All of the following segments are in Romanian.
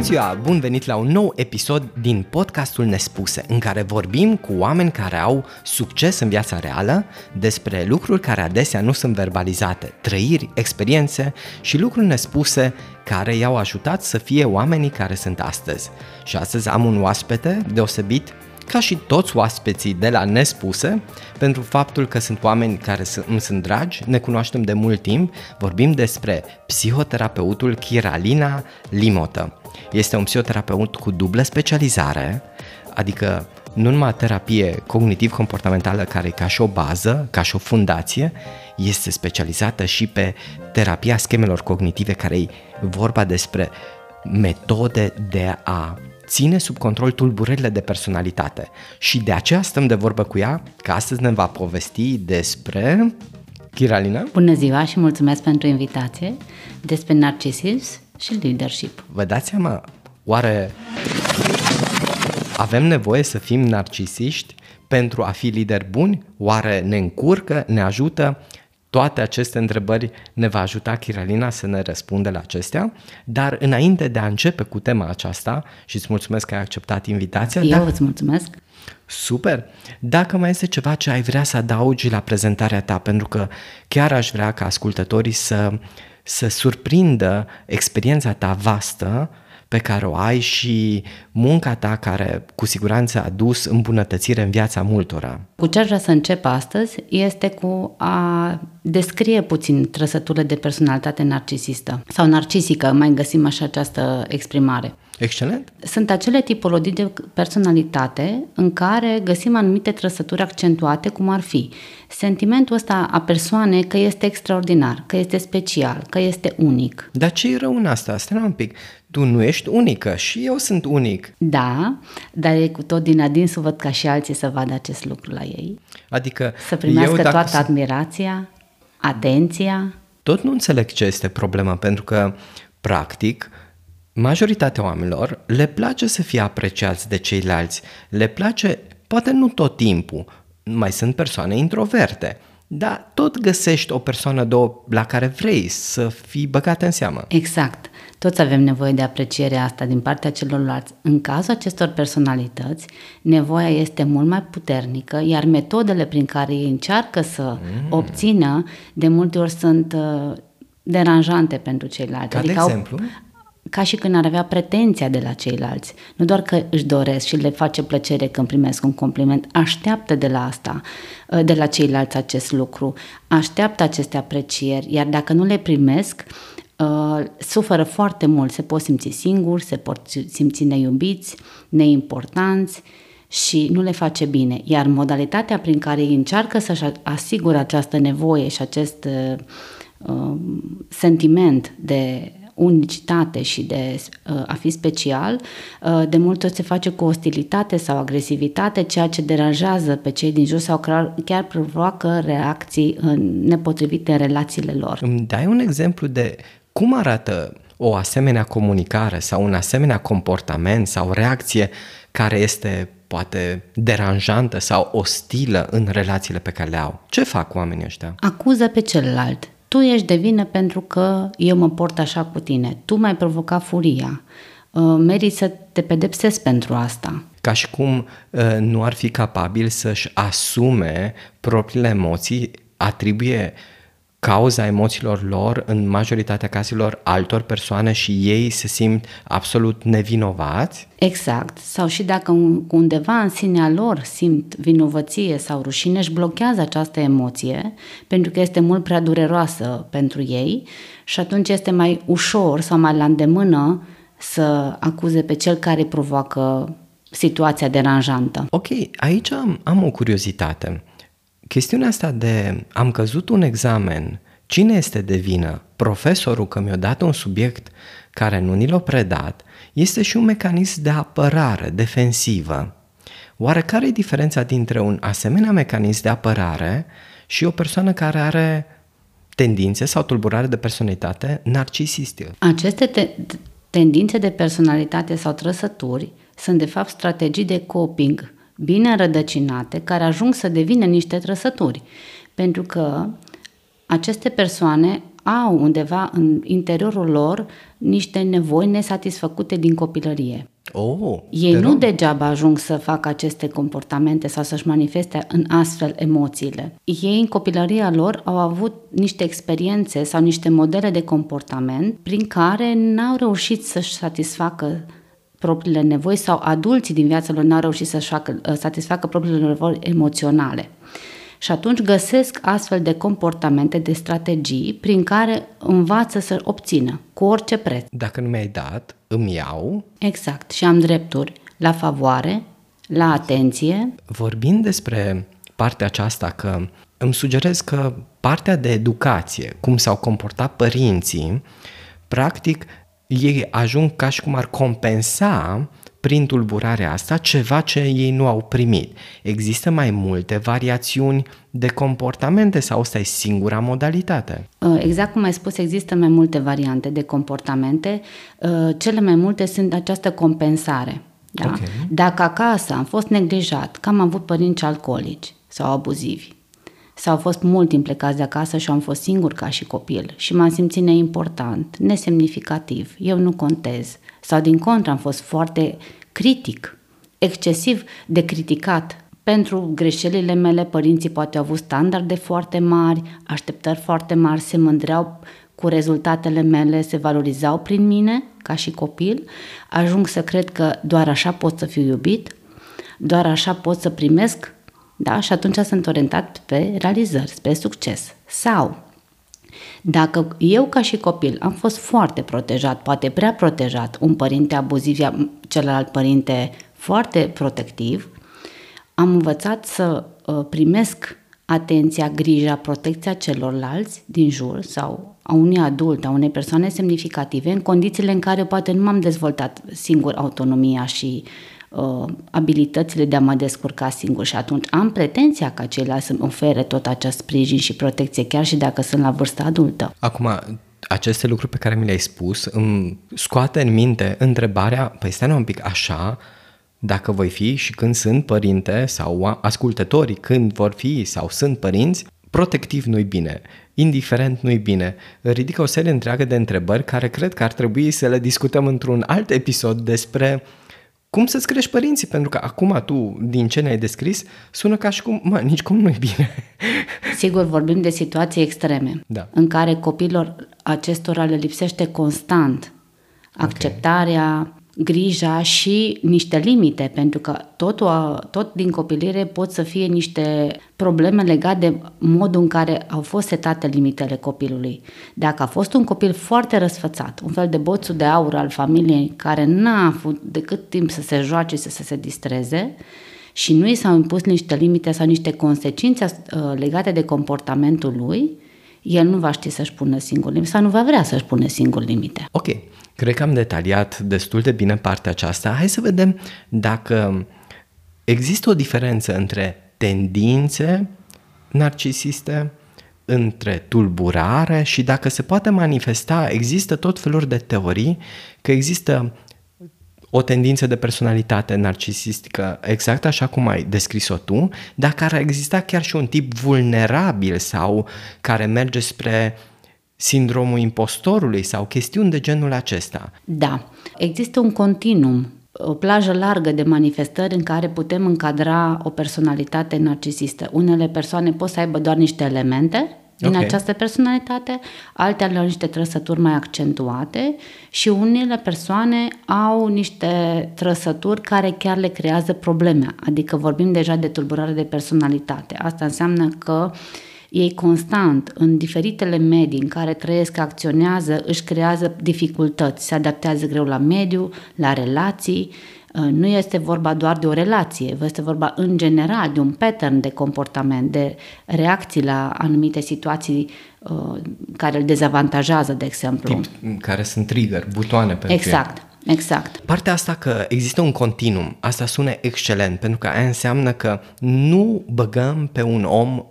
Bună ziua! Bun venit la un nou episod din podcastul Nespuse, în care vorbim cu oameni care au succes în viața reală, despre lucruri care adesea nu sunt verbalizate, trăiri, experiențe și lucruri nespuse care i-au ajutat să fie oamenii care sunt astăzi. Și astăzi am un oaspete deosebit ca și toți oaspeții de la Nespuse, pentru faptul că sunt oameni care îmi sunt dragi, ne cunoaștem de mult timp, vorbim despre psihoterapeutul Chiralina Limotă. Este un psihoterapeut cu dublă specializare, adică nu numai terapie cognitiv-comportamentală care e ca și o bază, ca și o fundație, este specializată și pe terapia schemelor cognitive care e vorba despre metode de a ține sub control tulburările de personalitate. Și de aceea stăm de vorbă cu ea, că astăzi ne va povesti despre... Chiralina? Bună ziua și mulțumesc pentru invitație despre narcisism și leadership. Vă dați seama, oare avem nevoie să fim narcisiști pentru a fi lideri buni? Oare ne încurcă, ne ajută? Toate aceste întrebări ne va ajuta Chiralina să ne răspundă la acestea, dar înainte de a începe cu tema aceasta și îți mulțumesc că ai acceptat invitația. Eu dacă... îți mulțumesc. Super! Dacă mai este ceva ce ai vrea să adaugi la prezentarea ta, pentru că chiar aș vrea ca ascultătorii să, să surprindă experiența ta vastă pe care o ai și munca ta care cu siguranță a dus îmbunătățire în viața multora. Cu ce aș vrea să încep astăzi este cu a descrie puțin trăsăturile de personalitate narcisistă sau narcisică, mai găsim așa această exprimare. Excelent. Sunt acele tipologii de personalitate în care găsim anumite trăsături accentuate, cum ar fi sentimentul ăsta a persoanei că este extraordinar, că este special, că este unic. Dar ce e rău în asta? Stai un pic. Tu nu ești unică și eu sunt unic. Da, dar e cu tot din adinsul văd ca și alții să vadă acest lucru la ei. Adică Să primească eu, toată admirația, atenția. Tot nu înțeleg ce este problema, pentru că, practic, majoritatea oamenilor le place să fie apreciați de ceilalți, le place, poate nu tot timpul, mai sunt persoane introverte, dar tot găsești o persoană, două, la care vrei să fii băgată în seamă. Exact. Toți avem nevoie de apreciere asta din partea celorlalți. În cazul acestor personalități, nevoia este mult mai puternică, iar metodele prin care ei încearcă să mm. obțină, de multe ori sunt uh, deranjante pentru ceilalți. Ca adică de exemplu? Au, ca și când ar avea pretenția de la ceilalți. Nu doar că își doresc și le face plăcere când primesc un compliment, așteaptă de la asta, ă, de la ceilalți acest lucru, așteaptă aceste aprecieri, iar dacă nu le primesc, uh, suferă foarte mult, se pot simți singuri, se pot simți neiubiți, neimportanți și nu le face bine. Iar modalitatea prin care ei încearcă să-și asigure această nevoie și acest uh, sentiment de unicitate și de uh, a fi special, uh, de multe ori se face cu ostilitate sau agresivitate, ceea ce deranjează pe cei din jur sau chiar provoacă reacții nepotrivite în relațiile lor. Îmi dai un exemplu de cum arată o asemenea comunicare sau un asemenea comportament sau reacție care este poate deranjantă sau ostilă în relațiile pe care le au. Ce fac oamenii ăștia? Acuză pe celălalt tu ești de vină pentru că eu mă port așa cu tine, tu m-ai provocat furia, uh, meriți să te pedepsesc pentru asta. Ca și cum uh, nu ar fi capabil să-și asume propriile emoții, atribuie cauza emoțiilor lor în majoritatea caselor altor persoane și ei se simt absolut nevinovați? Exact. Sau și dacă undeva în sinea lor simt vinovăție sau rușine, își blochează această emoție pentru că este mult prea dureroasă pentru ei și atunci este mai ușor sau mai la îndemână să acuze pe cel care provoacă situația deranjantă. Ok, aici am, am o curiozitate. Chestiunea asta de am căzut un examen, cine este de vină? Profesorul că mi-a dat un subiect care nu ni l-a predat, este și un mecanism de apărare defensivă. Oare care e diferența dintre un asemenea mecanism de apărare și o persoană care are tendințe sau tulburare de personalitate narcisistă? Aceste te- tendințe de personalitate sau trăsături sunt de fapt strategii de coping bine înrădăcinate, care ajung să devină niște trăsături. Pentru că aceste persoane au undeva în interiorul lor niște nevoi nesatisfăcute din copilărie. Oh, Ei nu degeaba ajung să facă aceste comportamente sau să-și manifeste în astfel emoțiile. Ei în copilăria lor au avut niște experiențe sau niște modele de comportament prin care n-au reușit să-și satisfacă propriile nevoi sau adulții din viața lor n-au reușit să-și facă, satisfacă propriile nevoi emoționale. Și atunci găsesc astfel de comportamente, de strategii prin care învață să obțină cu orice preț. Dacă nu mi-ai dat, îmi iau. Exact. Și am drepturi la favoare, la atenție. Vorbind despre partea aceasta că îmi sugerez că partea de educație, cum s-au comportat părinții, practic ei ajung ca și cum ar compensa prin tulburarea asta ceva ce ei nu au primit. Există mai multe variațiuni de comportamente sau asta e singura modalitate? Uh, exact cum ai spus, există mai multe variante de comportamente. Uh, cele mai multe sunt această compensare. Da? Okay. Dacă acasă am fost neglijat, că am avut părinți alcoolici sau abuzivi, sau au fost mult timp plecați de acasă și am fost singur ca și copil și m-am simțit neimportant, nesemnificativ, eu nu contez. Sau din contră am fost foarte critic, excesiv de criticat. Pentru greșelile mele, părinții poate au avut standarde foarte mari, așteptări foarte mari, se mândreau cu rezultatele mele, se valorizau prin mine ca și copil, ajung să cred că doar așa pot să fiu iubit, doar așa pot să primesc da? Și atunci sunt orientat pe realizări, spre succes. Sau, dacă eu ca și copil am fost foarte protejat, poate prea protejat, un părinte abuziv, celălalt părinte foarte protectiv, am învățat să uh, primesc atenția, grija, protecția celorlalți din jur sau a unui adult, a unei persoane semnificative, în condițiile în care poate nu m-am dezvoltat singur autonomia și uh, abilitățile de a mă descurca singur și atunci am pretenția ca ceilalți să-mi ofere tot acest sprijin și protecție, chiar și dacă sunt la vârstă adultă. Acum, aceste lucruri pe care mi le-ai spus îmi scoate în minte întrebarea, păi stai un pic așa, dacă voi fi și când sunt părinte sau ascultătorii când vor fi sau sunt părinți, protectiv nu-i bine, indiferent nu-i bine. Ridică o serie întreagă de întrebări care cred că ar trebui să le discutăm într-un alt episod despre cum să-ți crești părinții? Pentru că acum tu, din ce ne-ai descris, sună ca și cum, mă, nici cum nu-i bine. Sigur, vorbim de situații extreme, da. în care copilor acestora le lipsește constant acceptarea, grija și niște limite, pentru că totul, tot din copilire pot să fie niște probleme legate de modul în care au fost setate limitele copilului. Dacă a fost un copil foarte răsfățat, un fel de boțul de aur al familiei care n-a avut decât timp să se joace, să, să se distreze, și nu i s-au impus niște limite sau niște consecințe uh, legate de comportamentul lui, el nu va ști să-și pună singur limite sau nu va vrea să-și pună singur limite. Ok. Cred că am detaliat destul de bine partea aceasta. Hai să vedem dacă există o diferență între tendințe narcisiste, între tulburare și dacă se poate manifesta, există tot felul de teorii că există o tendință de personalitate narcisistică, exact așa cum ai descris-o tu, dar care ar exista chiar și un tip vulnerabil sau care merge spre sindromul impostorului sau chestiuni de genul acesta. Da, există un continuum o plajă largă de manifestări în care putem încadra o personalitate narcisistă. Unele persoane pot să aibă doar niște elemente din okay. această personalitate, altele au niște trăsături mai accentuate și unele persoane au niște trăsături care chiar le creează probleme, adică vorbim deja de tulburare de personalitate. Asta înseamnă că uh, ei constant, în diferitele medii în care trăiesc, acționează, își creează dificultăți, se adaptează greu la mediu, la relații, uh, nu este vorba doar de o relație, este vorba în general de un pattern de comportament, de reacții la anumite situații uh, care îl dezavantajează, de exemplu. Tip, care sunt trigger, butoane pentru Exact. El. Exact. Partea asta că există un continuum, asta sună excelent, pentru că aia înseamnă că nu băgăm pe un om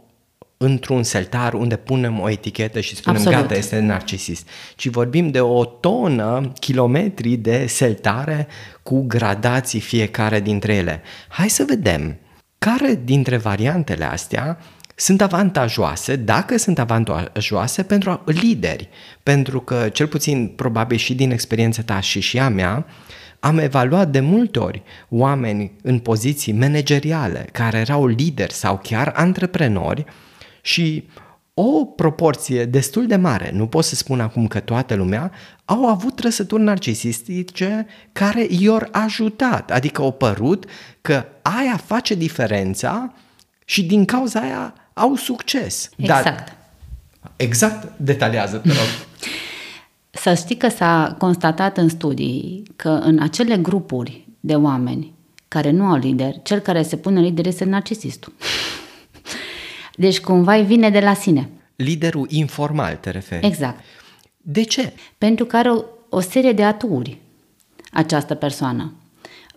într-un seltar unde punem o etichetă și spunem Absolut. gata, este narcisist, ci vorbim de o tonă, kilometri de seltare cu gradații fiecare dintre ele. Hai să vedem care dintre variantele astea sunt avantajoase, dacă sunt avantajoase pentru lideri, pentru că cel puțin probabil și din experiența ta și și a mea, am evaluat de multe ori oameni în poziții manageriale care erau lideri sau chiar antreprenori și o proporție destul de mare, nu pot să spun acum că toată lumea, au avut trăsături narcisistice care i-au ajutat, adică au părut că aia face diferența și din cauza aia au succes. Exact. Dar, exact, detaliază, te rog. Să știi că s-a constatat în studii că în acele grupuri de oameni care nu au lider, cel care se pune lider este narcisistul. Deci cumva îi vine de la sine. Liderul informal te referi? Exact. De ce? Pentru că are o, o serie de aturi această persoană.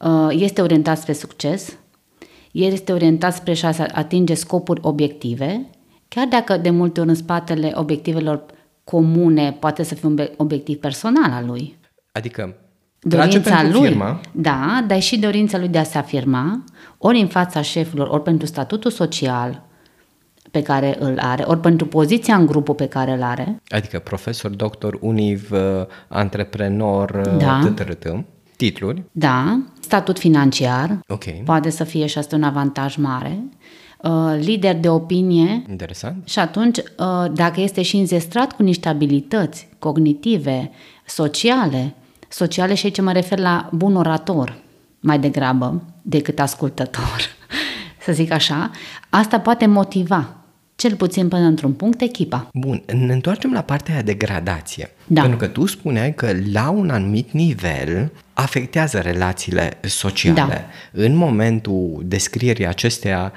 Uh, este orientat spre succes, el este orientat spre a atinge scopuri obiective, chiar dacă de multe ori în spatele obiectivelor comune poate să fie un obiectiv personal al lui. Adică dorința lui, firma. da, dar și dorința lui de a se afirma, ori în fața șefilor, ori pentru statutul social pe care îl are, ori pentru poziția în grupul pe care îl are. Adică profesor, doctor, univ, uh, antreprenor, uh, da. tătărătă, titluri. Da, statut financiar, okay. poate să fie și asta un avantaj mare, uh, lider de opinie. Interesant. Și atunci, uh, dacă este și înzestrat cu niște abilități cognitive, sociale, sociale și aici mă refer la bun orator mai degrabă decât ascultător, să zic așa, asta poate motiva cel puțin până într-un punct, echipa. Bun, ne întoarcem la partea aia de gradație. Da. Pentru că tu spuneai că la un anumit nivel afectează relațiile sociale. Da. În momentul descrierii acesteia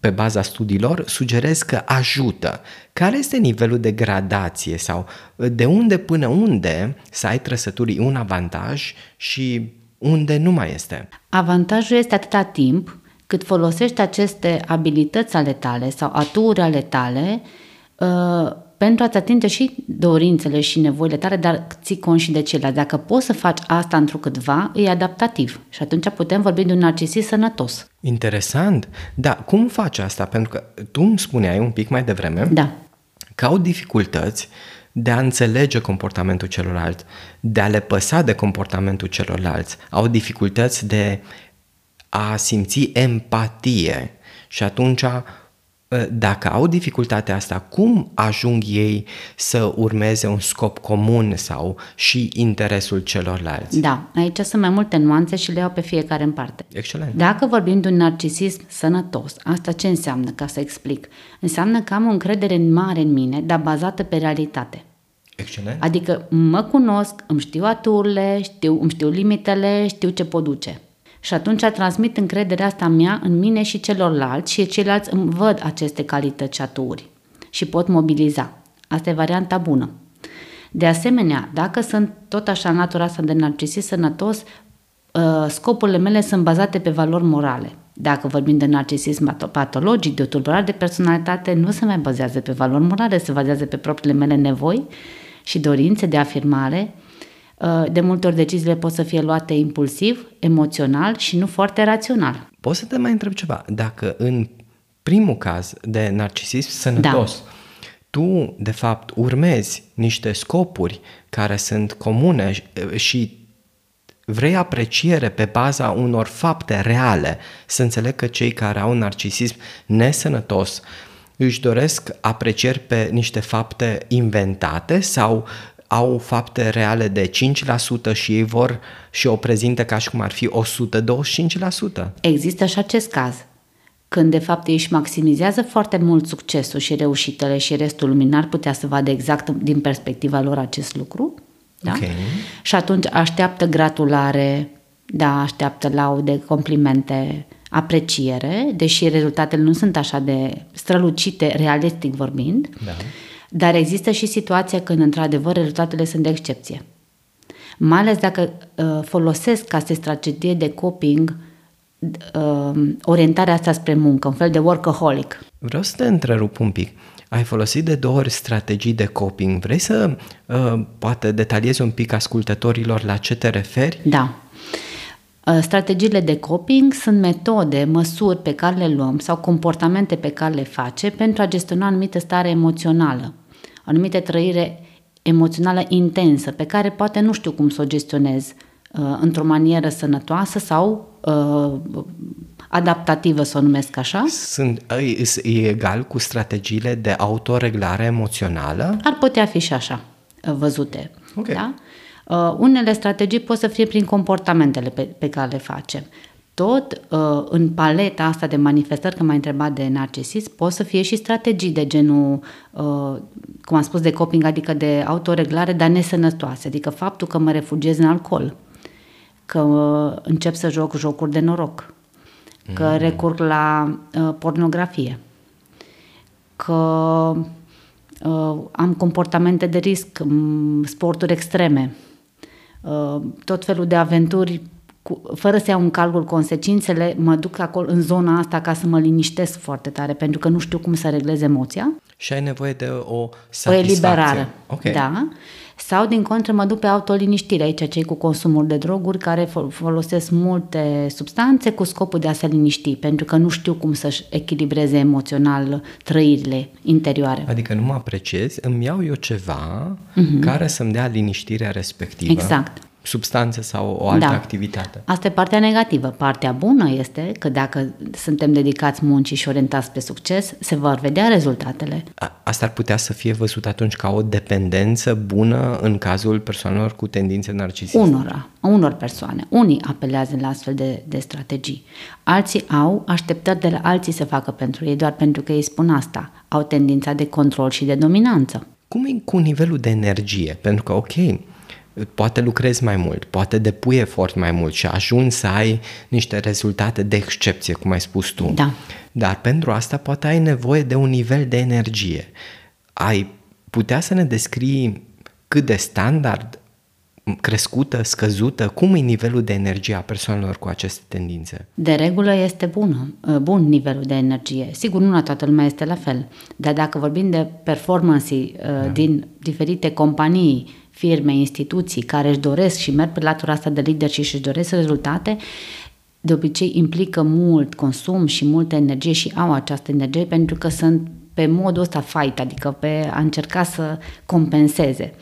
pe baza studiilor, sugerez că ajută. Care este nivelul de gradație sau de unde până unde să ai trăsături un avantaj și unde nu mai este? Avantajul este atâta timp cât folosești aceste abilități ale tale sau aturi ale tale uh, pentru a-ți atinge și dorințele și nevoile tale, dar ții cont și de cele. Dacă poți să faci asta într-o e adaptativ și atunci putem vorbi de un narcisist sănătos. Interesant. Da, cum faci asta? Pentru că tu îmi spuneai un pic mai devreme da. că au dificultăți de a înțelege comportamentul celorlalți, de a le păsa de comportamentul celorlalți. Au dificultăți de a simți empatie și atunci ă, dacă au dificultatea asta, cum ajung ei să urmeze un scop comun sau și interesul celorlalți? Da, aici sunt mai multe nuanțe și le iau pe fiecare în parte. Excelent. Dacă vorbim de un narcisism sănătos, asta ce înseamnă, ca să explic? Înseamnă că am o încredere mare în mine, dar bazată pe realitate. Excelent. Adică mă cunosc, îmi știu aturile, știu, îmi știu limitele, știu ce pot duce. Și atunci transmit încrederea asta mea în mine și celorlalți și ceilalți îmi văd aceste calități și aturi și pot mobiliza. Asta e varianta bună. De asemenea, dacă sunt tot așa natura asta de narcisist sănătos, uh, scopurile mele sunt bazate pe valori morale. Dacă vorbim de narcisism patologic, de o tulburare de personalitate, nu se mai bazează pe valori morale, se bazează pe propriile mele nevoi și dorințe de afirmare Uh, de multe ori deciziile pot să fie luate impulsiv, emoțional și nu foarte rațional. Poți să te mai întreb ceva? Dacă în primul caz de narcisism sănătos, da. tu, de fapt, urmezi niște scopuri care sunt comune și vrei apreciere pe baza unor fapte reale, să înțeleg că cei care au un narcisism nesănătos își doresc aprecieri pe niște fapte inventate sau au fapte reale de 5% și ei vor și o prezintă ca și cum ar fi 125%. Există și acest caz, când de fapt ei își maximizează foarte mult succesul și reușitele și restul lumii n-ar putea să vadă exact din perspectiva lor acest lucru. Da? Okay. Și atunci așteaptă gratulare, da, așteaptă laude, complimente, apreciere, deși rezultatele nu sunt așa de strălucite, realistic vorbind. Da. Dar există și situația când, într-adevăr, rezultatele sunt de excepție. Mai ales dacă uh, folosesc ca strategie de coping uh, orientarea asta spre muncă, un fel de workaholic. Vreau să te întrerup un pic. Ai folosit de două ori strategii de coping. Vrei să uh, poate detaliezi un pic ascultătorilor la ce te referi? Da. Uh, strategiile de coping sunt metode, măsuri pe care le luăm sau comportamente pe care le face pentru a gestiona anumită stare emoțională, anumite trăire emoțională intensă, pe care poate nu știu cum să o gestionez uh, într-o manieră sănătoasă sau uh, adaptativă, să o numesc așa. Sunt, e egal cu strategiile de autoreglare emoțională? Ar putea fi și așa văzute. Okay. Da? Uh, unele strategii pot să fie prin comportamentele pe, pe care le facem. Tot uh, în paleta asta de manifestări, că m-ai întrebat de narcisism, pot să fie și strategii de genul, uh, cum am spus, de coping, adică de autoreglare, dar nesănătoase. Adică faptul că mă refugiez în alcool, că uh, încep să joc jocuri de noroc, că mm. recurg la uh, pornografie, că uh, am comportamente de risc, sporturi extreme, Uh, tot felul de aventuri cu, fără să iau în calcul consecințele, mă duc acolo în zona asta ca să mă liniștesc foarte tare, pentru că nu știu cum să reglez emoția. Și ai nevoie de o satisfacție. O eliberare. Okay. Da. Sau, din contră, mă duc pe autoliniștire, aici cei cu consumul de droguri care folosesc multe substanțe cu scopul de a se liniști, pentru că nu știu cum să-și echilibreze emoțional trăirile interioare. Adică nu mă apreciez, îmi iau eu ceva uh-huh. care să-mi dea liniștirea respectivă. Exact substanțe sau o altă da. activitate. Asta e partea negativă. Partea bună este că dacă suntem dedicați muncii și orientați pe succes, se vor vedea rezultatele. Asta ar putea să fie văzut atunci ca o dependență bună în cazul persoanelor cu tendințe narcisiste. Unora, unor persoane. Unii apelează la astfel de, de strategii. Alții au așteptări de la alții să facă pentru ei, doar pentru că ei spun asta. Au tendința de control și de dominanță. Cum e cu nivelul de energie? Pentru că, ok, poate lucrezi mai mult, poate depui efort mai mult și ajungi să ai niște rezultate de excepție, cum ai spus tu. Da. Dar pentru asta poate ai nevoie de un nivel de energie. Ai putea să ne descrii cât de standard crescută, scăzută? Cum e nivelul de energie a persoanelor cu aceste tendințe? De regulă este bună, bun nivelul de energie. Sigur, nu la toată lumea este la fel, dar dacă vorbim de performance uh, da. din diferite companii firme, instituții care își doresc și merg pe latura asta de lider și își doresc rezultate, de obicei implică mult consum și multă energie și au această energie pentru că sunt pe modul ăsta fight, adică pe a încerca să compenseze.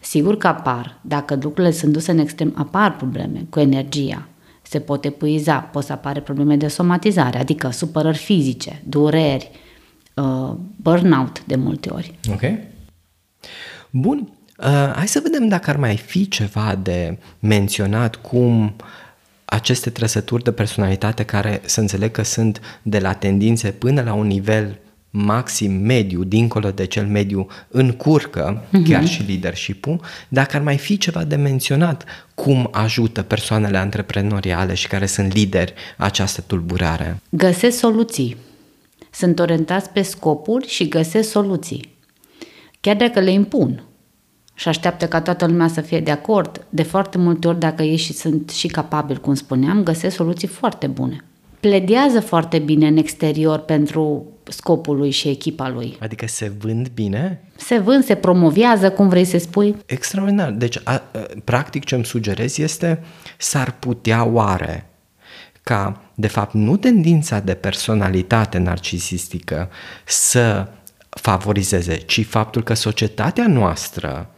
Sigur că apar, dacă lucrurile sunt duse în extrem, apar probleme cu energia, se pot epuiza, pot să apare probleme de somatizare, adică supărări fizice, dureri, uh, burnout de multe ori. Ok. Bun. Uh, hai să vedem dacă ar mai fi ceva de menționat cum aceste trăsături de personalitate care să înțeleg că sunt de la tendințe până la un nivel maxim mediu, dincolo de cel mediu, încurcă uh-huh. chiar și leadership-ul, dacă ar mai fi ceva de menționat, cum ajută persoanele antreprenoriale și care sunt lideri această tulburare? Găsesc soluții. Sunt orientați pe scopuri și găsesc soluții. Chiar dacă le impun și așteaptă ca toată lumea să fie de acord, de foarte multe ori, dacă ei și sunt și capabili, cum spuneam, găsesc soluții foarte bune. Pledează foarte bine în exterior pentru scopul lui și echipa lui. Adică se vând bine? Se vând, se promovează, cum vrei să spui. Extraordinar. Deci, a, a, practic, ce îmi sugerez este s-ar putea oare ca, de fapt, nu tendința de personalitate narcisistică să favorizeze, ci faptul că societatea noastră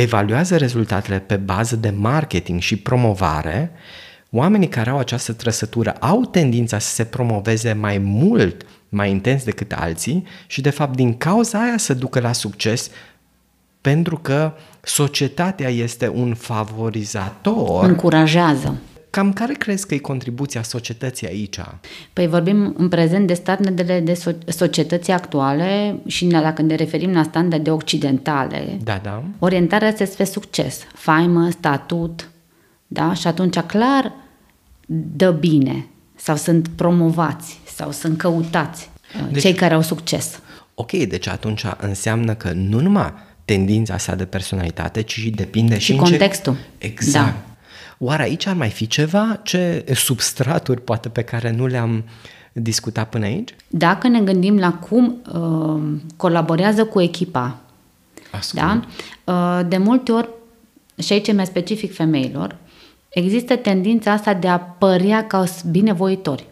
evaluează rezultatele pe bază de marketing și promovare, oamenii care au această trăsătură au tendința să se promoveze mai mult, mai intens decât alții și de fapt din cauza aia să ducă la succes pentru că societatea este un favorizator. Încurajează. Cam care crezi că e contribuția societății aici? Păi vorbim în prezent de standardele de so- societății actuale și dacă ne referim la standarde occidentale, da, da. orientarea este spre succes, faimă, statut, da? Și atunci clar dă bine sau sunt promovați sau sunt căutați uh, deci, cei care au succes. Ok, deci atunci înseamnă că nu numai tendința sa de personalitate, ci și depinde și, și contextul. Ce... Exact. Da. Oare aici ar mai fi ceva? Ce substraturi poate pe care nu le-am discutat până aici? Dacă ne gândim la cum uh, colaborează cu echipa, da? Uh, de multe ori, și aici e mai specific femeilor, Există tendința asta de a părea ca binevoitori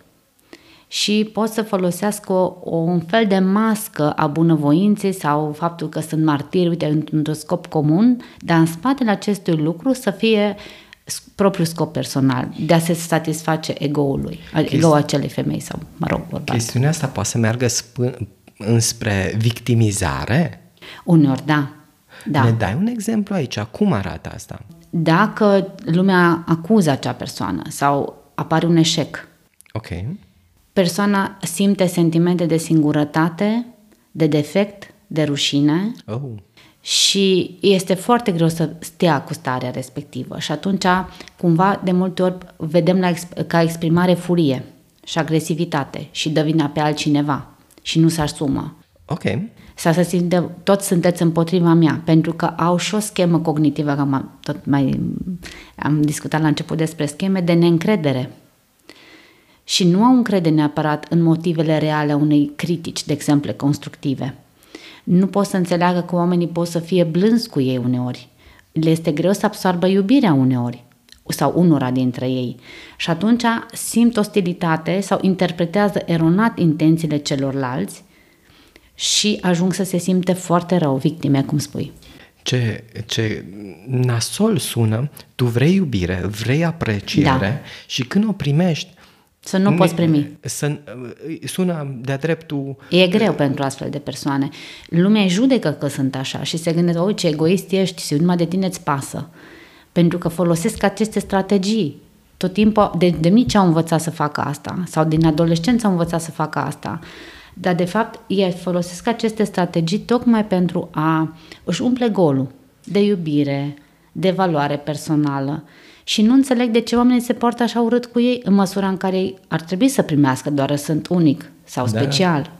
și pot să folosească o, o, un fel de mască a bunăvoinței sau faptul că sunt martiri, uite, într-un scop comun, dar în spatele acestui lucru să fie propriul scop personal, de a se satisface ego-ul lui, Chesti... ego acelei femei sau, mă rog, bărbat. Chestiunea asta poate să meargă sp- înspre victimizare? Uneori, da. da. Ne dai un exemplu aici? Cum arată asta? Dacă lumea acuză acea persoană sau apare un eșec. Ok persoana simte sentimente de singurătate, de defect, de rușine oh. Și este foarte greu să stea cu starea respectivă. Și atunci, cumva, de multe ori vedem la, ca exprimare furie și agresivitate și dă vina pe altcineva și nu se asumă. Ok. Sau să simte, toți sunteți împotriva mea, pentru că au și o schemă cognitivă, că am, tot mai am discutat la început despre scheme de neîncredere și nu au încredere neapărat în motivele reale a unei critici, de exemplu, constructive. Nu pot să înțeleagă că oamenii pot să fie blânzi cu ei uneori. Le este greu să absorbă iubirea uneori sau unora dintre ei. Și atunci simt ostilitate sau interpretează eronat intențiile celorlalți și ajung să se simte foarte rău, victime, cum spui. Ce, ce nasol sună, tu vrei iubire, vrei apreciere da. și când o primești, să nu poți primi. Să, sună de-a dreptul... E greu pentru astfel de persoane. Lumea îi judecă că sunt așa și se gândește, oi ce egoist ești și numai de tine îți pasă. Pentru că folosesc aceste strategii. Tot timpul, de, de mici au învățat să facă asta sau din adolescență au învățat să facă asta. Dar de fapt ei folosesc aceste strategii tocmai pentru a își umple golul de iubire, de valoare personală și nu înțeleg de ce oamenii se poartă așa urât cu ei în măsura în care ar trebui să primească, doar sunt unic sau da. special.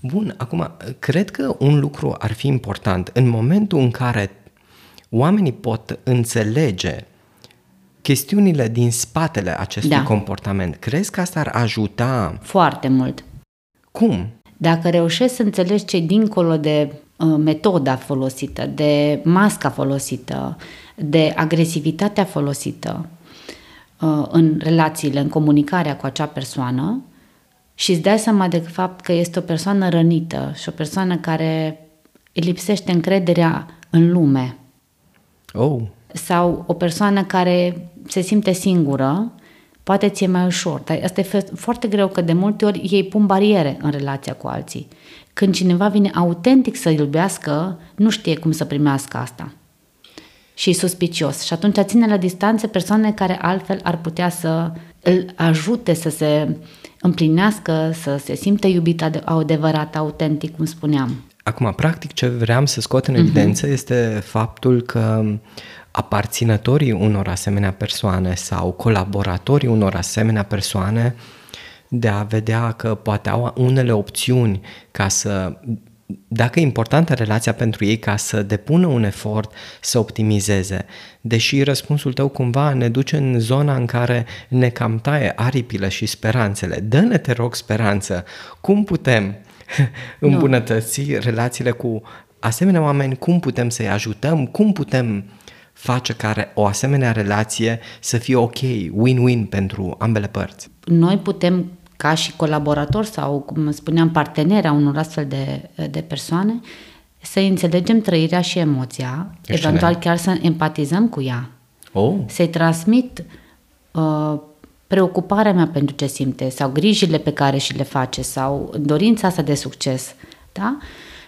Bun, acum, cred că un lucru ar fi important. În momentul în care oamenii pot înțelege chestiunile din spatele acestui da. comportament, crezi că asta ar ajuta? Foarte mult. Cum? Dacă reușești să înțelegi ce dincolo de uh, metoda folosită, de masca folosită, de agresivitatea folosită uh, în relațiile, în comunicarea cu acea persoană și îți dai seama de fapt că este o persoană rănită și o persoană care îi lipsește încrederea în lume. Oh. Sau o persoană care se simte singură, poate ți-e mai ușor. Dar asta e foarte greu că de multe ori ei pun bariere în relația cu alții. Când cineva vine autentic să iubească, nu știe cum să primească asta și suspicios. Și atunci ține la distanță persoane care altfel ar putea să îl ajute să se împlinească, să se simtă iubit adevărat, autentic, cum spuneam. Acum, practic, ce vreau să scot în mhm. evidență uh-huh. este faptul că aparținătorii unor asemenea persoane sau colaboratorii unor asemenea persoane de a vedea că poate au unele opțiuni ca să dacă e importantă relația pentru ei ca să depună un efort să optimizeze, deși răspunsul tău cumva ne duce în zona în care ne cam taie aripile și speranțele. Dă-ne, te rog, speranță. Cum putem îmbunătăți no. relațiile cu asemenea oameni? Cum putem să-i ajutăm? Cum putem face care o asemenea relație să fie ok, win-win pentru ambele părți? Noi putem ca și colaborator sau, cum spuneam, partener a unor astfel de, de persoane, să înțelegem trăirea și emoția, Excelent. eventual chiar să empatizăm cu ea. Oh. Să-i transmit uh, preocuparea mea pentru ce simte sau grijile pe care și le face sau dorința asta de succes. Da?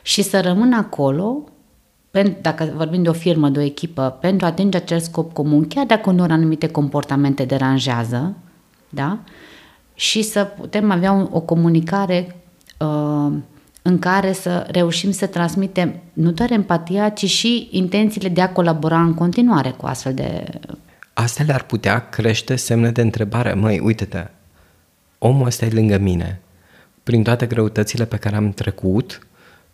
Și să rămân acolo, dacă vorbim de o firmă, de o echipă, pentru a atinge acel scop comun, chiar dacă unor anumite comportamente deranjează, da? Și să putem avea o comunicare uh, în care să reușim să transmitem nu doar empatia, ci și intențiile de a colabora în continuare cu astfel de... Astea le-ar putea crește semne de întrebare. Măi, uite-te, omul ăsta e lângă mine. Prin toate greutățile pe care am trecut,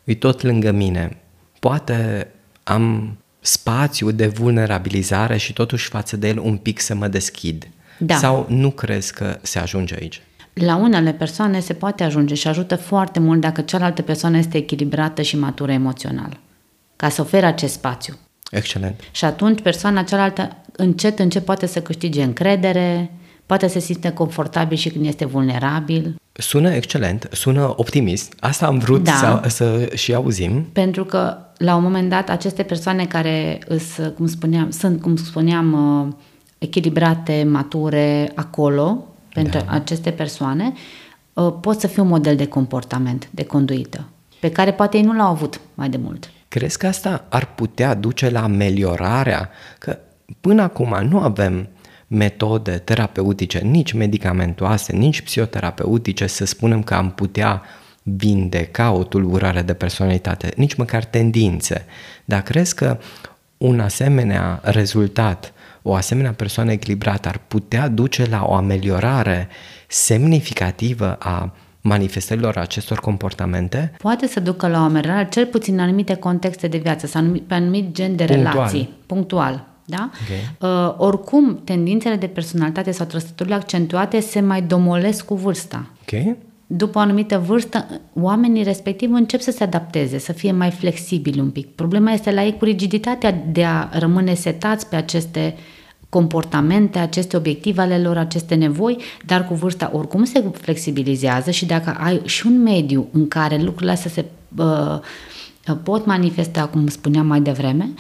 e tot lângă mine. Poate am spațiu de vulnerabilizare și totuși față de el un pic să mă deschid. Da. Sau nu crezi că se ajunge aici? La unele persoane se poate ajunge și ajută foarte mult dacă cealaltă persoană este echilibrată și matură emoțional, ca să ofere acest spațiu. Excelent. Și atunci persoana cealaltă încet, încet poate să câștige încredere, poate să se simte confortabil și când este vulnerabil. Sună excelent, sună optimist. Asta am vrut Da. să, să și auzim. Pentru că, la un moment dat, aceste persoane care îs, cum spuneam, sunt, cum spuneam, uh, echilibrate, mature, acolo, pentru da. aceste persoane, uh, pot să fie un model de comportament, de conduită, pe care poate ei nu l-au avut mai de mult. Crezi că asta ar putea duce la ameliorarea? Că până acum nu avem metode terapeutice, nici medicamentoase, nici psihoterapeutice, să spunem că am putea vindeca o tulburare de personalitate, nici măcar tendințe. Dar crezi că un asemenea rezultat, o asemenea persoană echilibrată ar putea duce la o ameliorare semnificativă a manifestărilor acestor comportamente? Poate să ducă la o ameliorare, cel puțin în anumite contexte de viață sau anumit, pe anumit gen de Punctual. relații, punctual. Da? Ok. Uh, oricum, tendințele de personalitate sau trăsăturile accentuate se mai domolesc cu vârsta. Ok? După o anumită vârstă, oamenii respectiv încep să se adapteze, să fie mai flexibili un pic. Problema este la ei cu rigiditatea de a rămâne setați pe aceste comportamente, aceste obiective ale lor, aceste nevoi, dar cu vârsta oricum se flexibilizează și dacă ai și un mediu în care lucrurile astea se uh, pot manifesta, cum spuneam mai devreme,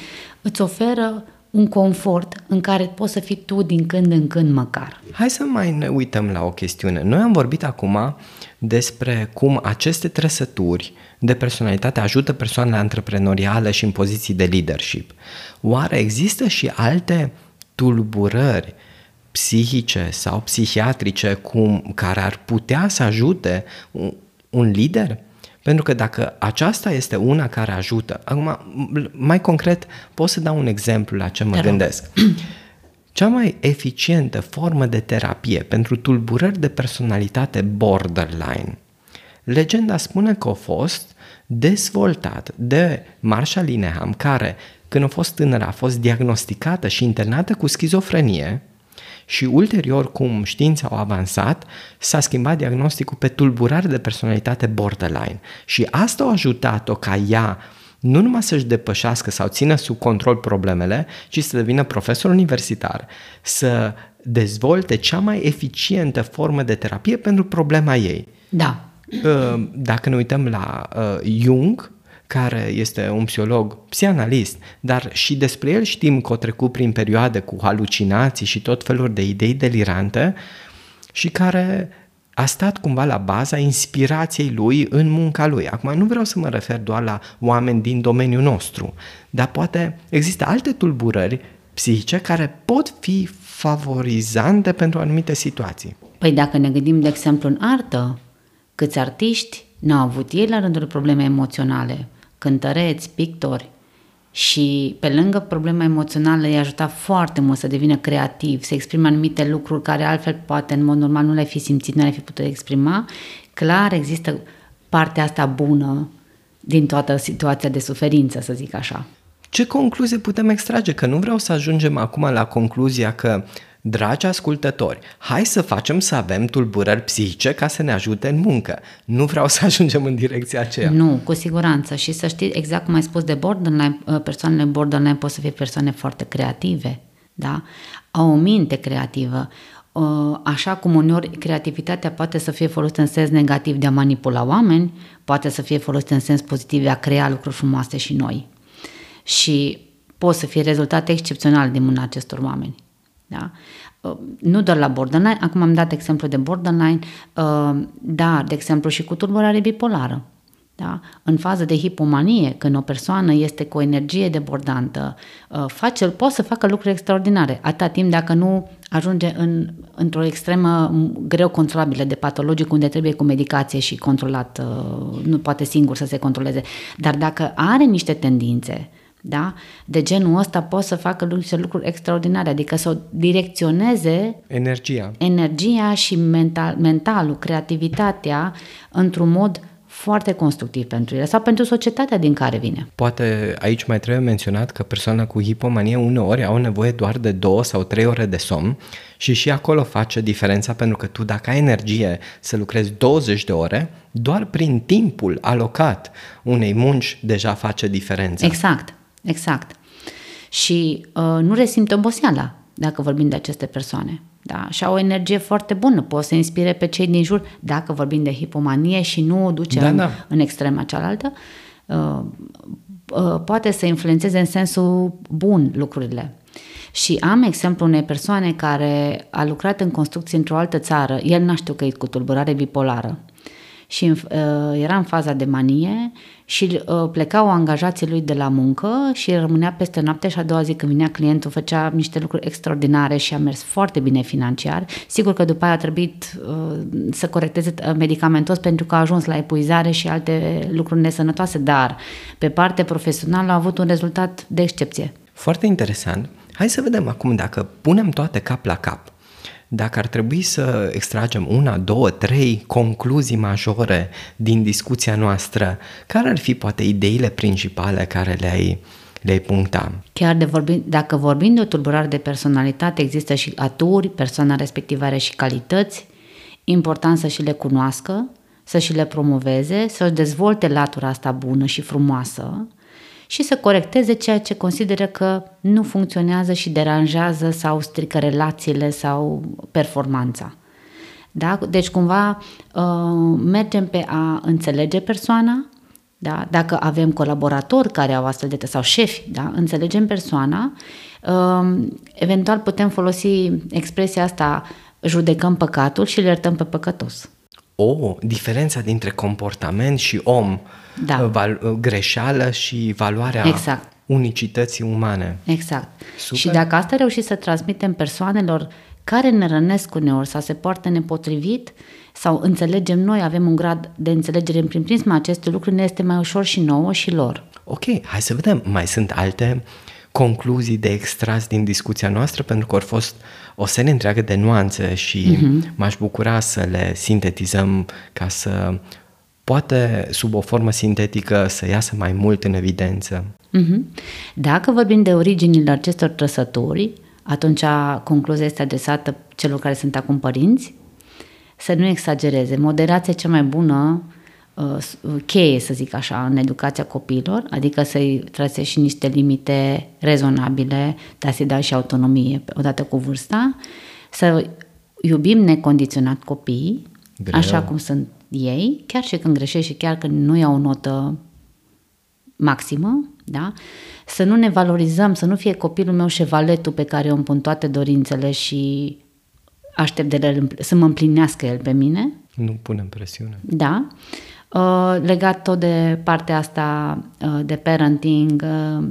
îți oferă un confort în care poți să fii tu din când în când măcar. Hai să mai ne uităm la o chestiune. Noi am vorbit acum despre cum aceste trăsături de personalitate ajută persoanele antreprenoriale și în poziții de leadership. Oare există și alte tulburări psihice sau psihiatrice cum, care ar putea să ajute un, un lider? Pentru că dacă aceasta este una care ajută, acum mai concret pot să dau un exemplu la ce mă Te rog. gândesc. Cea mai eficientă formă de terapie pentru tulburări de personalitate borderline, legenda spune că a fost dezvoltat de Marsha Linehan, care, când a fost tânără, a fost diagnosticată și internată cu schizofrenie și ulterior, cum știința au avansat, s-a schimbat diagnosticul pe tulburare de personalitate borderline. Și asta a ajutat-o ca ea nu numai să-și depășească sau țină sub control problemele, ci să devină profesor universitar, să dezvolte cea mai eficientă formă de terapie pentru problema ei. Da, Uh, Dacă ne uităm la uh, Jung, care este un psiholog psianalist, dar și despre el știm că a trecut prin perioade cu halucinații și tot felul de idei delirante și care a stat cumva la baza inspirației lui în munca lui. Acum nu vreau să mă refer doar la oameni din domeniul nostru, dar poate există alte tulburări psihice care pot fi favorizante pentru anumite situații. Păi dacă ne gândim, de exemplu, în artă, câți artiști n-au avut ei la rândul probleme emoționale, cântăreți, pictori, și pe lângă problema emoțională i-a ajutat foarte mult să devină creativ, să exprime anumite lucruri care altfel poate în mod normal nu le-ai fi simțit, nu le-ai fi putut exprima. Clar există partea asta bună din toată situația de suferință, să zic așa. Ce concluzie putem extrage? Că nu vreau să ajungem acum la concluzia că, dragi ascultători, hai să facem să avem tulburări psihice ca să ne ajute în muncă. Nu vreau să ajungem în direcția aceea. Nu, cu siguranță. Și să știi, exact cum ai spus de borderline, uh, persoanele borderline pot să fie persoane foarte creative, da? Au o minte creativă. Uh, Așa cum uneori creativitatea poate să fie folosită în sens negativ de a manipula oameni, poate să fie folosită în sens pozitiv de a crea lucruri frumoase și noi. Și pot să fie rezultate excepționale din mâna acestor oameni. Da? Uh, Nu doar la borderline, acum am dat exemplu de borderline, uh, dar, de exemplu, și cu tulburare bipolară. Da? În fază de hipomanie, când o persoană este cu o energie debordantă, uh, face, poate să facă lucruri extraordinare, atâta timp dacă nu ajunge în, într-o extremă m, greu controlabilă de patologic, unde trebuie cu medicație și controlat, uh, nu poate singur să se controleze. Dar dacă are niște tendințe, da? De genul ăsta pot să facă niște lucruri extraordinare, adică să o direcționeze Energia. energia și mental, mentalul, creativitatea într-un mod foarte constructiv pentru ele sau pentru societatea din care vine. Poate aici mai trebuie menționat că persoana cu hipomanie uneori au nevoie doar de două sau trei ore de somn și și acolo face diferența pentru că tu dacă ai energie să lucrezi 20 de ore, doar prin timpul alocat unei munci deja face diferența. Exact, exact. și uh, nu resimte oboseala dacă vorbim de aceste persoane. Da? Și au o energie foarte bună, pot să inspire pe cei din jur, dacă vorbim de hipomanie și nu o duce da, în, da. în extrema cealaltă, uh, uh, poate să influențeze în sensul bun lucrurile. Și am exemplu unei persoane care a lucrat în construcție într-o altă țară, el n-a știut că e cu tulburare bipolară și uh, era în faza de manie și uh, plecau angajații lui de la muncă și rămânea peste noapte și a doua zi când vinea clientul făcea niște lucruri extraordinare și a mers foarte bine financiar. Sigur că după aia a trebuit uh, să corecteze uh, medicamentos pentru că a ajuns la epuizare și alte lucruri nesănătoase, dar pe parte profesională a avut un rezultat de excepție. Foarte interesant. Hai să vedem acum dacă punem toate cap la cap dacă ar trebui să extragem una, două, trei concluzii majore din discuția noastră, care ar fi poate ideile principale care le-ai, le-ai puncta? Chiar de vorbi, dacă vorbim de o tulburare de personalitate, există și aturi, persoana respectivă are și calități, important să și le cunoască, să și le promoveze, să-și dezvolte latura asta bună și frumoasă, și să corecteze ceea ce consideră că nu funcționează și deranjează sau strică relațiile sau performanța. Da? Deci cumva uh, mergem pe a înțelege persoana, da? dacă avem colaboratori care au astfel de sau șefi, da? înțelegem persoana, uh, eventual putem folosi expresia asta judecăm păcatul și le iertăm pe păcătos. O, diferența dintre comportament și om da. Uh, val, uh, greșeală și valoarea exact. unicității umane. Exact. Super. Și dacă asta reușit să transmitem persoanelor care ne rănesc uneori sau se poartă nepotrivit sau înțelegem noi, avem un grad de înțelegere prin prisma acestui lucruri, ne este mai ușor și nouă și lor. Ok, hai să vedem. Mai sunt alte concluzii de extras din discuția noastră, pentru că au fost o serie întreagă de nuanțe și uh-huh. m-aș bucura să le sintetizăm ca să poate sub o formă sintetică să iasă mai mult în evidență. Mm-hmm. Dacă vorbim de originile acestor trăsături, atunci concluzia este adresată celor care sunt acum părinți, să nu exagereze. Moderația cea mai bună uh, cheie, să zic așa, în educația copiilor, adică să-i trase și niște limite rezonabile, dar să-i dai și autonomie odată cu vârsta, să iubim necondiționat copiii, Greu. așa cum sunt ei, chiar și când greșești și chiar când nu iau o notă maximă, da? să nu ne valorizăm, să nu fie copilul meu șevaletul pe care eu îmi pun toate dorințele și aștept de el să mă împlinească el pe mine. Nu punem presiune. Da. Uh, legat tot de partea asta uh, de parenting, uh,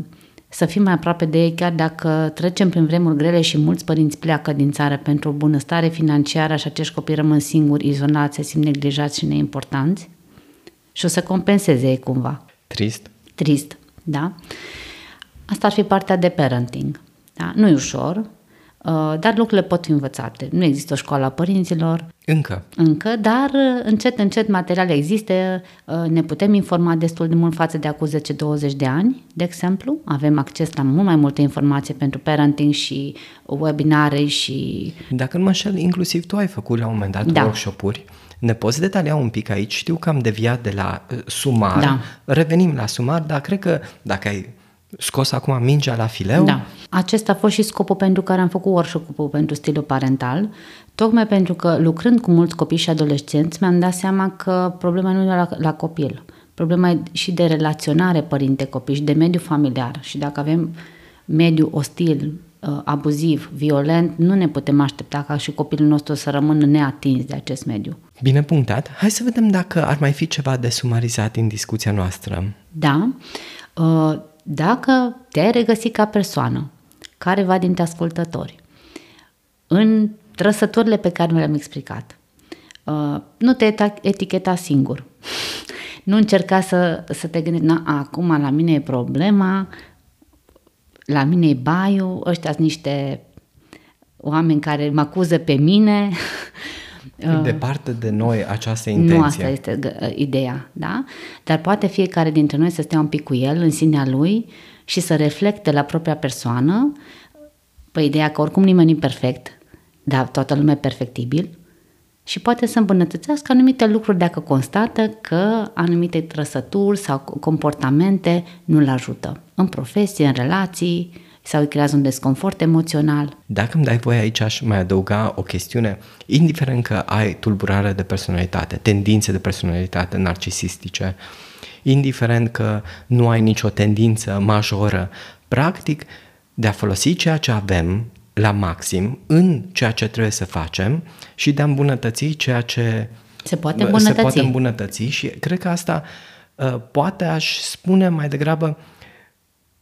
să fim mai aproape de ei, chiar dacă trecem prin vremuri grele și mulți părinți pleacă din țară pentru bunăstare financiară și acești copii rămân singuri, izolați, se simt neglijați și neimportanți și o să compenseze ei cumva. Trist. Trist, da. Asta ar fi partea de parenting. Da? Nu e ușor, Uh, dar lucrurile pot fi învățate. Nu există o școală a părinților. Încă. Încă, dar uh, încet, încet materiale există. Uh, ne putem informa destul de mult față de acum 10-20 de ani, de exemplu. Avem acces la mult mai multe informații pentru parenting și webinare și... Dacă nu mă înșel, inclusiv tu ai făcut la un moment dat da. workshop-uri. Ne poți detalia un pic aici? Știu că am deviat de la uh, sumar, da. revenim la sumar, dar cred că dacă ai scos acum mingea la fileu. Da. Acesta a fost și scopul pentru care am făcut workshop-ul pentru stilul parental, tocmai pentru că lucrând cu mulți copii și adolescenți mi-am dat seama că problema nu e la, la copil. Problema e și de relaționare părinte-copii și de mediu familiar. Și dacă avem mediu ostil, uh, abuziv, violent, nu ne putem aștepta ca și copilul nostru să rămână neatins de acest mediu. Bine punctat. Hai să vedem dacă ar mai fi ceva de sumarizat în discuția noastră. Da. Uh, dacă te-ai regăsit ca persoană, careva dintre ascultători, în trăsăturile pe care le-am explicat, uh, nu te eticheta singur. Nu încerca să, să te gândești, na, acum la mine e problema, la mine e baiul, ăștia sunt niște oameni care mă acuză pe mine, Uh, Departe de noi această intenție. Nu asta este uh, ideea, da? Dar poate fiecare dintre noi să stea un pic cu el în sinea lui și să reflecte la propria persoană pe ideea că oricum nimeni nu e perfect, dar toată lumea e perfectibil și poate să îmbunătățească anumite lucruri dacă constată că anumite trăsături sau comportamente nu-l ajută în profesie, în relații sau îi creează un desconfort emoțional. Dacă îmi dai voie aici aș mai adăuga o chestiune, indiferent că ai tulburare de personalitate, tendințe de personalitate narcisistice, indiferent că nu ai nicio tendință majoră, practic de a folosi ceea ce avem la maxim în ceea ce trebuie să facem și de a îmbunătăți ceea ce se poate îmbunătăți. Se poate îmbunătăți și cred că asta uh, poate aș spune mai degrabă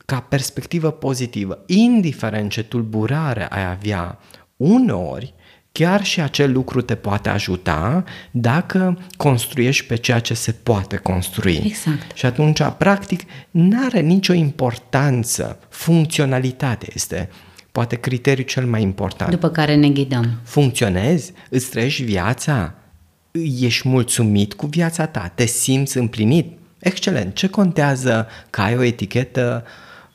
ca perspectivă pozitivă. Indiferent ce tulburare ai avea, uneori chiar și acel lucru te poate ajuta dacă construiești pe ceea ce se poate construi. Exact. Și atunci, practic, nu are nicio importanță. Funcționalitatea este poate criteriul cel mai important. După care ne ghidăm. Funcționezi, îți trăiești viața, ești mulțumit cu viața ta, te simți împlinit. Excelent. Ce contează că ai o etichetă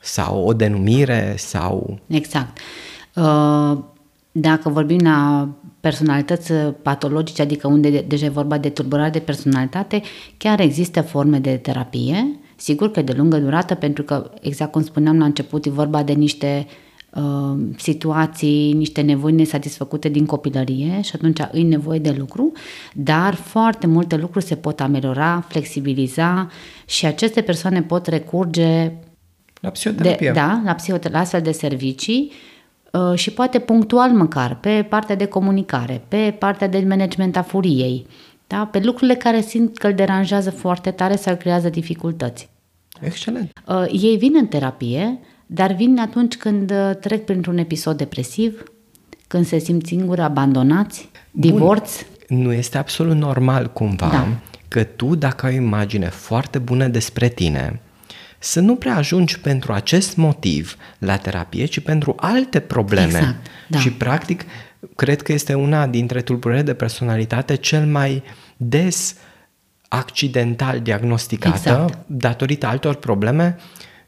sau o denumire sau... Exact. Uh, dacă vorbim la personalități patologice, adică unde deja e vorba de tulburare de personalitate, chiar există forme de terapie, sigur că de lungă durată, pentru că, exact cum spuneam la început, e vorba de niște uh, Uh, situații, niște nevoi nesatisfăcute din copilărie și atunci îi nevoie de lucru, dar foarte multe lucruri se pot ameliora, flexibiliza și aceste persoane pot recurge la psihoterapie. De, da, la, psihoterapie, la astfel de servicii uh, și poate punctual măcar pe partea de comunicare, pe partea de management a furiei, da? pe lucrurile care simt că îl deranjează foarte tare sau creează dificultăți. Excelent. Uh, ei vin în terapie dar vin atunci când uh, trec printr-un episod depresiv, când se simt singuri, abandonați, divorț. Bun. Nu este absolut normal cumva da. că tu, dacă ai o imagine foarte bună despre tine, să nu prea ajungi pentru acest motiv la terapie, ci pentru alte probleme. Exact, da. Și practic, cred că este una dintre tulburările de personalitate cel mai des accidental diagnosticată exact. datorită altor probleme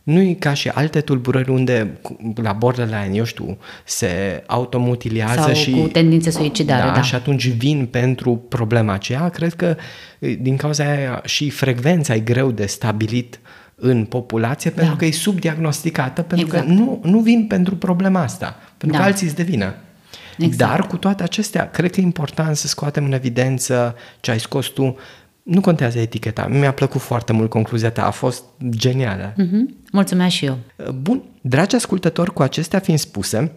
nu e ca și alte tulburări unde la borderline, eu știu, se automutilează Sau și... cu tendințe suicidare, da, da. Și atunci vin pentru problema aceea. Cred că din cauza aia și frecvența e greu de stabilit în populație pentru da. că e subdiagnosticată, pentru exact. că nu, nu vin pentru problema asta, pentru da. că alții îți devină. Exact. Dar cu toate acestea, cred că e important să scoatem în evidență ce ai scos tu, nu contează eticheta. Mi-a plăcut foarte mult concluzia ta, a fost genială. Mm-hmm. Mulțumesc și eu. Bun, dragi ascultători, cu acestea fiind spuse,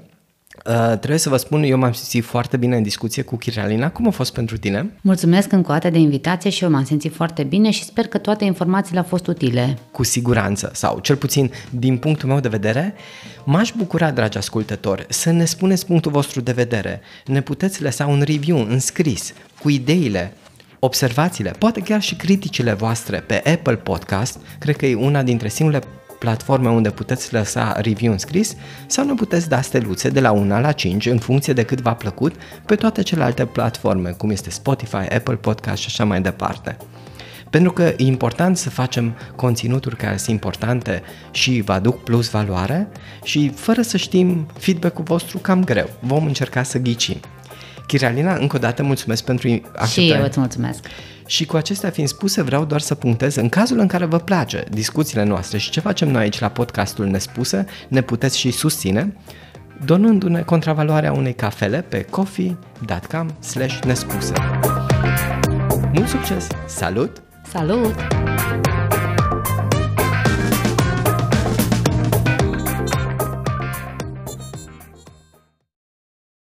Uh, trebuie să vă spun, eu m-am simțit foarte bine în discuție cu Chiralina. Cum a fost pentru tine? Mulțumesc încă o dată de invitație și eu m-am simțit foarte bine și sper că toate informațiile au fost utile. Cu siguranță, sau cel puțin din punctul meu de vedere, m-aș bucura, dragi ascultători, să ne spuneți punctul vostru de vedere. Ne puteți lăsa un review în scris cu ideile observațiile, poate chiar și criticile voastre pe Apple Podcast, cred că e una dintre singurele platforme unde puteți lăsa review în scris sau ne puteți da steluțe de la 1 la 5 în funcție de cât v-a plăcut pe toate celelalte platforme, cum este Spotify, Apple Podcast și așa mai departe. Pentru că e important să facem conținuturi care sunt importante și vă aduc plus valoare și fără să știm feedback-ul vostru cam greu. Vom încerca să ghicim. Chiralina, încă o dată mulțumesc pentru acceptare. Și eu îți mulțumesc. Și cu acestea fiind spuse, vreau doar să punctez, în cazul în care vă place discuțiile noastre și ce facem noi aici la podcastul Nespuse, ne puteți și susține donându-ne contravaloarea unei cafele pe coffee.com slash nespuse. Mult succes! Salut! Salut!